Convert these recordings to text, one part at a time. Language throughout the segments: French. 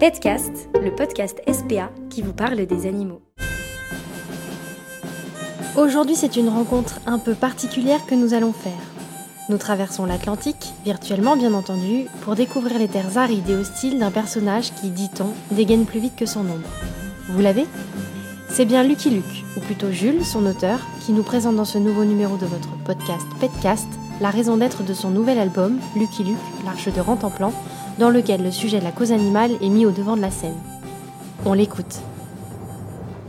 Petcast, le podcast SPA qui vous parle des animaux. Aujourd'hui, c'est une rencontre un peu particulière que nous allons faire. Nous traversons l'Atlantique, virtuellement bien entendu, pour découvrir les terres arides et hostiles d'un personnage qui, dit-on, dégaine plus vite que son ombre. Vous l'avez? C'est bien Lucky Luke, ou plutôt Jules, son auteur, qui nous présente dans ce nouveau numéro de votre podcast Petcast la raison d'être de son nouvel album, Lucky Luke, l'Arche de Rantanplan, dans lequel le sujet de la cause animale est mis au devant de la scène. On l'écoute.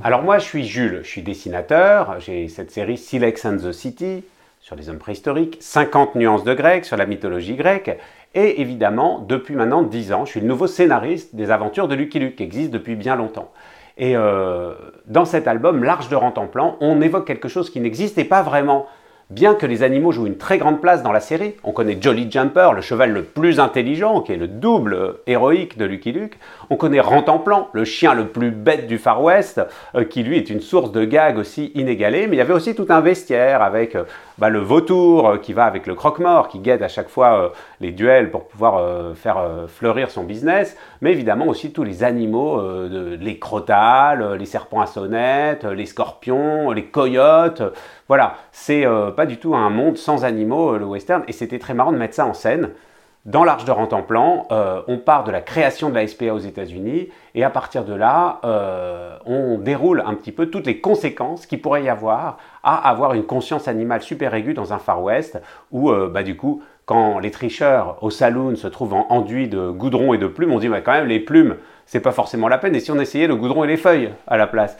Alors moi je suis Jules, je suis dessinateur, j'ai cette série Silex and the City sur les hommes préhistoriques, 50 nuances de grec sur la mythologie grecque, et évidemment depuis maintenant 10 ans je suis le nouveau scénariste des aventures de Lucky Luke qui existe depuis bien longtemps. Et euh, dans cet album, L'Arche de Rantanplan, on évoque quelque chose qui n'existait pas vraiment Bien que les animaux jouent une très grande place dans la série, on connaît Jolly Jumper, le cheval le plus intelligent, qui est le double héroïque de Lucky Luke. On connaît Rantanplan, le chien le plus bête du Far West, euh, qui lui est une source de gags aussi inégalée. Mais il y avait aussi tout un vestiaire avec euh, bah, le vautour euh, qui va avec le croque-mort, qui guette à chaque fois les duels pour pouvoir faire fleurir son business. Mais évidemment aussi tous les animaux, les crotales, les serpents à sonnettes, les scorpions, les coyotes. Voilà, c'est pas du tout un monde sans animaux, le western. Et c'était très marrant de mettre ça en scène. Dans l'Arche de Rantanplan, euh, on part de la création de la SPA aux États-Unis et à partir de là, euh, on déroule un petit peu toutes les conséquences qu'il pourrait y avoir à avoir une conscience animale super aiguë dans un Far West où, euh, bah, du coup, quand les tricheurs au saloon se trouvent en enduit de goudron et de plumes, on dit bah, quand même les plumes, c'est pas forcément la peine. Et si on essayait le goudron et les feuilles à la place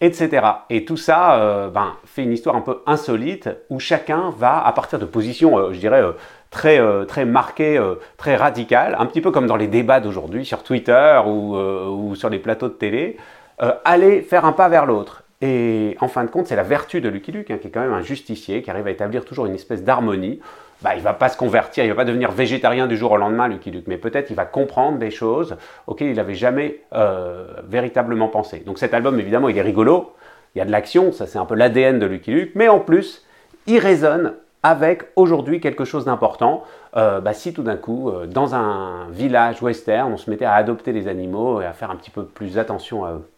etc. Et tout ça ben, fait une histoire un peu insolite où chacun va, à partir de positions, je dirais, très marqué, euh, très radical, un petit peu comme dans les débats d'aujourd'hui sur Twitter ou, euh, sur les plateaux de télé, aller faire un pas vers l'autre. Et en fin de compte, c'est la vertu de Lucky Luke, hein, qui est quand même un justicier, qui arrive à établir toujours une espèce d'harmonie. Bah, il ne va pas se convertir, il ne va pas devenir végétarien du jour au lendemain, Lucky Luke, mais peut-être il va comprendre des choses auxquelles il n'avait jamais véritablement pensé. Donc cet album, évidemment, il est rigolo, il y a de l'action, ça c'est un peu l'ADN de Lucky Luke, mais en plus, il résonne avec aujourd'hui quelque chose d'important. Euh, bah, si tout d'un coup, euh, dans un village western, on se mettait à adopter les animaux et à faire un petit peu plus attention à eux.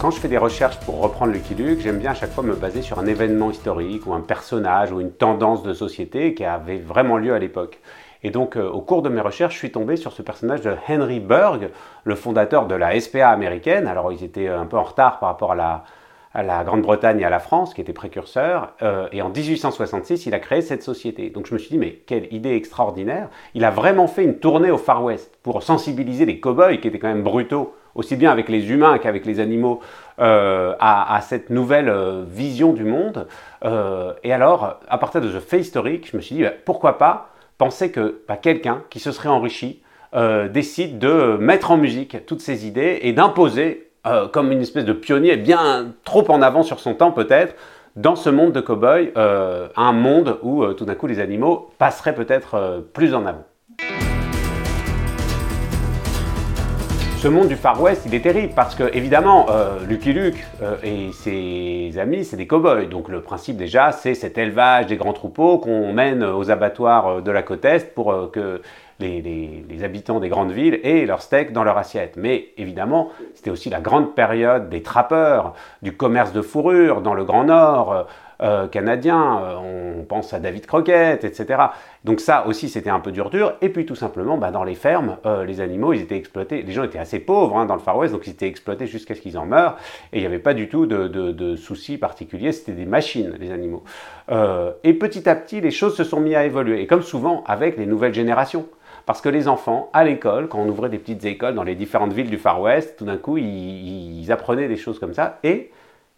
Quand je fais des recherches pour reprendre Lucky Luke, j'aime bien à chaque fois me baser sur un événement historique ou un personnage ou une tendance de société qui avait vraiment lieu à l'époque. Et donc, euh, au cours de mes recherches, je suis tombé sur ce personnage de Henry Berg, le fondateur de la SPA américaine. Alors, ils étaient un peu en retard par rapport à la, à la Grande-Bretagne et à la France, qui était précurseur. Euh, et en 1866, il a créé cette société. Donc je me suis dit, mais quelle idée extraordinaire. Il a vraiment fait une tournée au Far West pour sensibiliser les cow-boys, qui étaient quand même brutaux, aussi bien avec les humains qu'avec les animaux, euh, à, cette nouvelle euh, vision du monde. et alors, à partir de ce fait historique, je me suis dit, bah, pourquoi pas penser que bah, quelqu'un qui se serait enrichi décide de mettre en musique toutes ces idées et d'imposer euh, comme une espèce de pionnier, bien trop en avant sur son temps peut-être, dans ce monde de cow-boy, euh, un monde où euh, tout d'un coup les animaux passeraient peut-être plus en avant. Ce monde du Far West, il est terrible parce que, évidemment, Lucky Luke et ses amis, c'est des cow-boys. Donc, le principe déjà, c'est cet élevage des grands troupeaux qu'on mène aux abattoirs de la côte Est pour que les, habitants des grandes villes et leurs steaks dans leur assiette. Mais évidemment, c'était aussi la grande période des trappeurs, du commerce de fourrure dans le Grand Nord euh, euh, canadien, euh, on pense à David Crockett, etc. Donc ça aussi c'était un peu dur dur. Et puis tout simplement, bah, dans les fermes, les animaux, ils étaient exploités, les gens étaient assez pauvres hein, dans le Far West, donc ils étaient exploités jusqu'à ce qu'ils en meurent. Et il n'y avait pas du tout de, de soucis particuliers, c'était des machines, les animaux. et petit à petit, les choses se sont mises à évoluer. Et comme souvent avec les nouvelles générations. Parce que les enfants, à l'école, quand on ouvrait des petites écoles dans les différentes villes du Far West, tout d'un coup, ils, apprenaient des choses comme ça. Et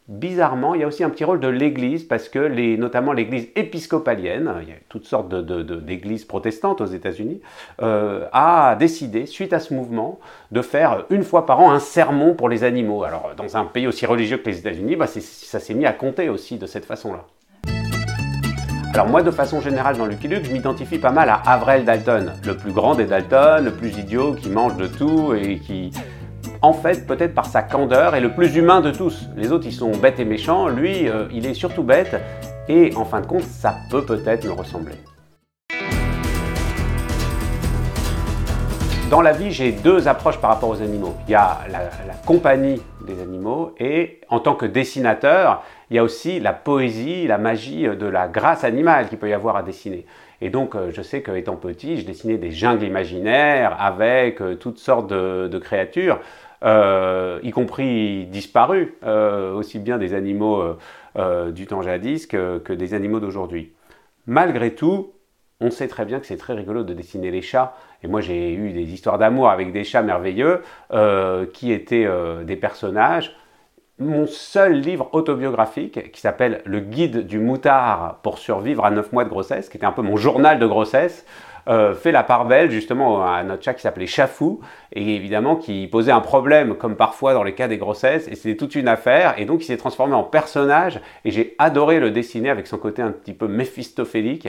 bizarrement, il y a aussi un petit rôle de l'Église, parce que notamment l'Église épiscopalienne, il y a toutes sortes d'églises protestantes aux États-Unis, euh, a décidé, suite à ce mouvement, de faire une fois par an un sermon pour les animaux. Alors, dans un pays aussi religieux que les États-Unis, bah, ça s'est mis à compter aussi de cette façon-là. Alors moi, de façon générale, dans Lucky Luke, je m'identifie pas mal à Avrel Dalton, le plus grand des Dalton, le plus idiot, qui mange de tout et qui, en fait, peut-être par sa candeur, est le plus humain de tous. Les autres, ils sont bêtes et méchants. Lui, euh, il est surtout bête. Et en fin de compte, ça peut peut-être me ressembler. Dans la vie, j'ai deux approches par rapport aux animaux. Il y a la, compagnie des animaux et en tant que dessinateur, il y a aussi la poésie, la magie de la grâce animale qu'il peut y avoir à dessiner. Et donc, euh, je sais qu'étant petit, je dessinais des jungles imaginaires avec euh, toutes sortes de, créatures, euh, y compris disparues, aussi bien des animaux du temps jadis que des animaux d'aujourd'hui. Malgré tout, on sait très bien que c'est très rigolo de dessiner les chats. Et moi, j'ai eu des histoires d'amour avec des chats merveilleux euh, qui étaient euh, des personnages. Mon seul livre autobiographique, qui s'appelle Le guide du moutard pour survivre à 9 mois de grossesse, qui était un peu mon journal de grossesse, euh, fait la part belle justement à notre chat qui s'appelait Chafou et évidemment qui posait un problème comme parfois dans les cas des grossesses et c'était toute une affaire et donc il s'est transformé en personnage et j'ai adoré le dessiner avec son côté un petit peu méphistophélique,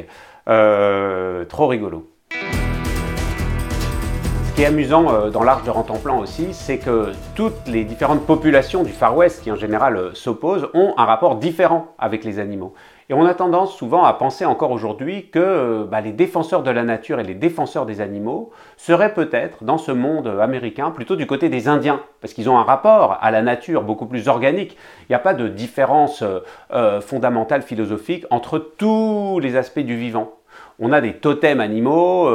euh, trop rigolo. Ce qui est amusant euh, dans l'Arche de Rantanplan aussi, c'est que toutes les différentes populations du Far West, qui en général s'opposent, ont un rapport différent avec les animaux. Et on a tendance souvent à penser encore aujourd'hui que euh, bah, les défenseurs de la nature et les défenseurs des animaux seraient peut-être dans ce monde américain plutôt du côté des Indiens, parce qu'ils ont un rapport à la nature beaucoup plus organique. Il n'y a pas de différence euh, euh, fondamentale philosophique entre tous les aspects du vivant. On a des totems animaux,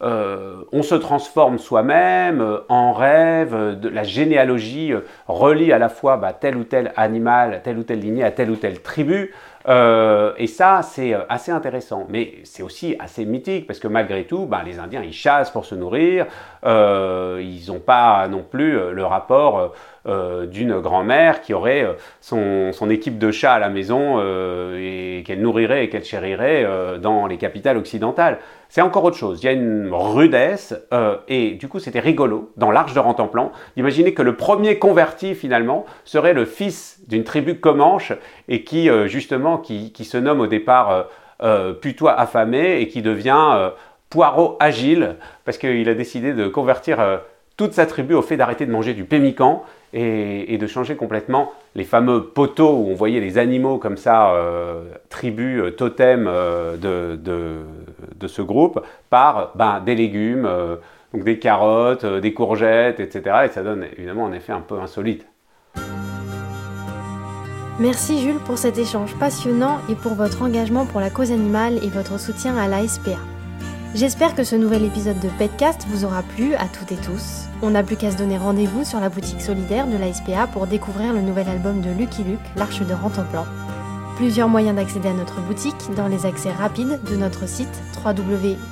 on se transforme soi-même en rêve, la généalogie relie à la fois bah, tel ou tel animal, telle ou telle lignée à telle ou telle tribu. Euh, et ça, c'est euh, assez intéressant. Mais c'est aussi assez mythique parce que malgré tout, ben, les Indiens, ils chassent pour se nourrir. Euh, ils n'ont pas non plus le rapport d'une grand-mère qui aurait son, son, équipe de chats à la maison et qu'elle nourrirait et qu'elle chérirait dans les capitales occidentales. C'est encore autre chose. Il y a une rudesse et du coup, c'était rigolo dans l'Arche de Rantanplan d'imaginer que le premier converti finalement serait le fils d'une tribu comanche et qui justement qui, se nomme au départ euh, euh, putois affamé et qui devient euh, poireau agile parce qu'il a décidé de convertir toute sa tribu au fait d'arrêter de manger du pémican et, de changer complètement les fameux poteaux où on voyait les animaux comme ça, tribu, totem de, de, ce groupe, par ben, des légumes, donc des carottes, des courgettes, etc. Et ça donne évidemment un effet un peu insolite. Merci Jules pour cet échange passionnant et pour votre engagement pour la cause animale et votre soutien à l'ASPA. J'espère que ce nouvel épisode de Petcast vous aura plu à toutes et tous. On n'a plus qu'à se donner rendez-vous sur la boutique solidaire de l'ASPA pour découvrir le nouvel album de Lucky Luke, L'Arche de Rantanplan. Plusieurs moyens d'accéder à notre boutique dans les accès rapides de notre site www.la-spa.fr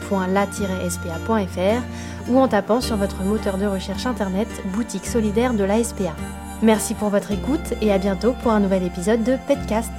ou en tapant sur votre moteur de recherche internet boutique solidaire de l'ASPA. Merci pour votre écoute et à bientôt pour un nouvel épisode de Petcast.